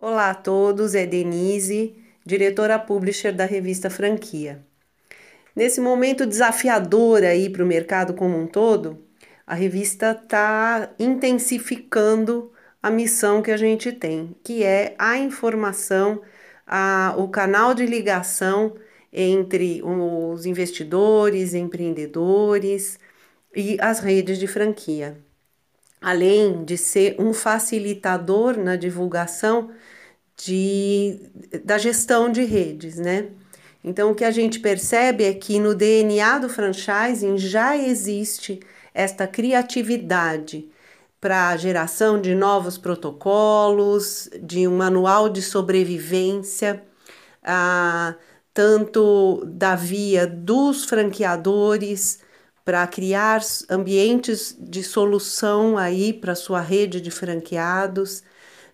Olá a todos, é Denise, diretora publisher da revista Franquia. Nesse momento desafiador aí para o mercado como um todo, a revista está intensificando a missão que a gente tem, que é a informação, a, o canal de ligação entre os investidores, empreendedores e as redes de franquia além de ser um facilitador na divulgação de, da gestão de redes, né? Então, o que a gente percebe é que no DNA do franchising já existe esta criatividade para a geração de novos protocolos, de um manual de sobrevivência, ah, tanto da via dos franqueadores, para criar ambientes de solução aí para sua rede de franqueados,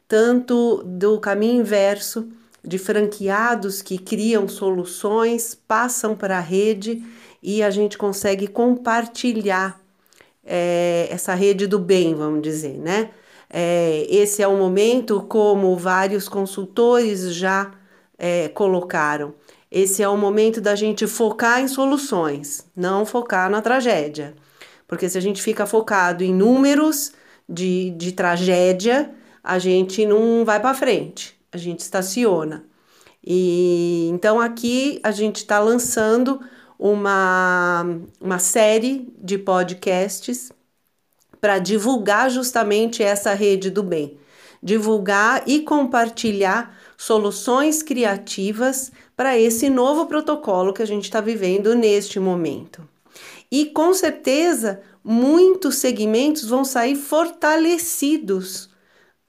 tanto do caminho inverso de franqueados que criam soluções, passam para a rede e a gente consegue compartilhar é, essa rede do bem, vamos dizer, né? É, esse é o momento, como vários consultores já é, colocaram, esse é o momento da gente focar em soluções, não focar na tragédia. Porque se a gente fica focado em números de, de tragédia, a gente não vai para frente, a gente estaciona. E então aqui a gente está lançando uma, uma série de podcasts para divulgar justamente essa rede do bem, divulgar e compartilhar soluções criativas para esse novo protocolo que a gente está vivendo neste momento. E com certeza muitos segmentos vão sair fortalecidos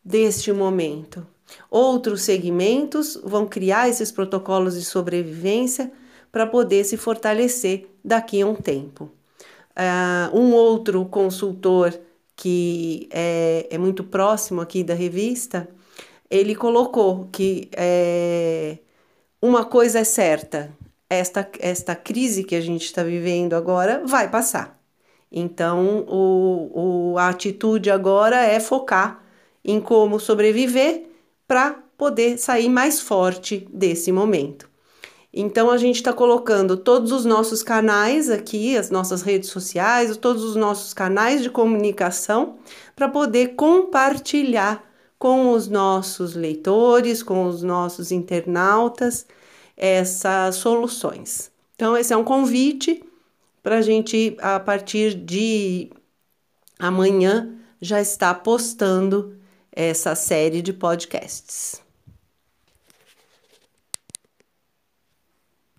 deste momento. Outros segmentos vão criar esses protocolos de sobrevivência para poder se fortalecer daqui a um tempo. Uh, um outro consultor que é, é, muito próximo aqui da revista, ele colocou que é, uma coisa é certa: esta, esta crise que a gente está vivendo agora vai passar. Então, o, o, a atitude agora é focar em como sobreviver para poder sair mais forte desse momento. Então, a gente está colocando todos os nossos canais aqui, as nossas redes sociais, todos os nossos canais de comunicação, para poder compartilhar com os nossos leitores, com os nossos internautas, essas soluções. Então, esse é um convite para a gente, a partir de amanhã, já estar postando essa série de podcasts.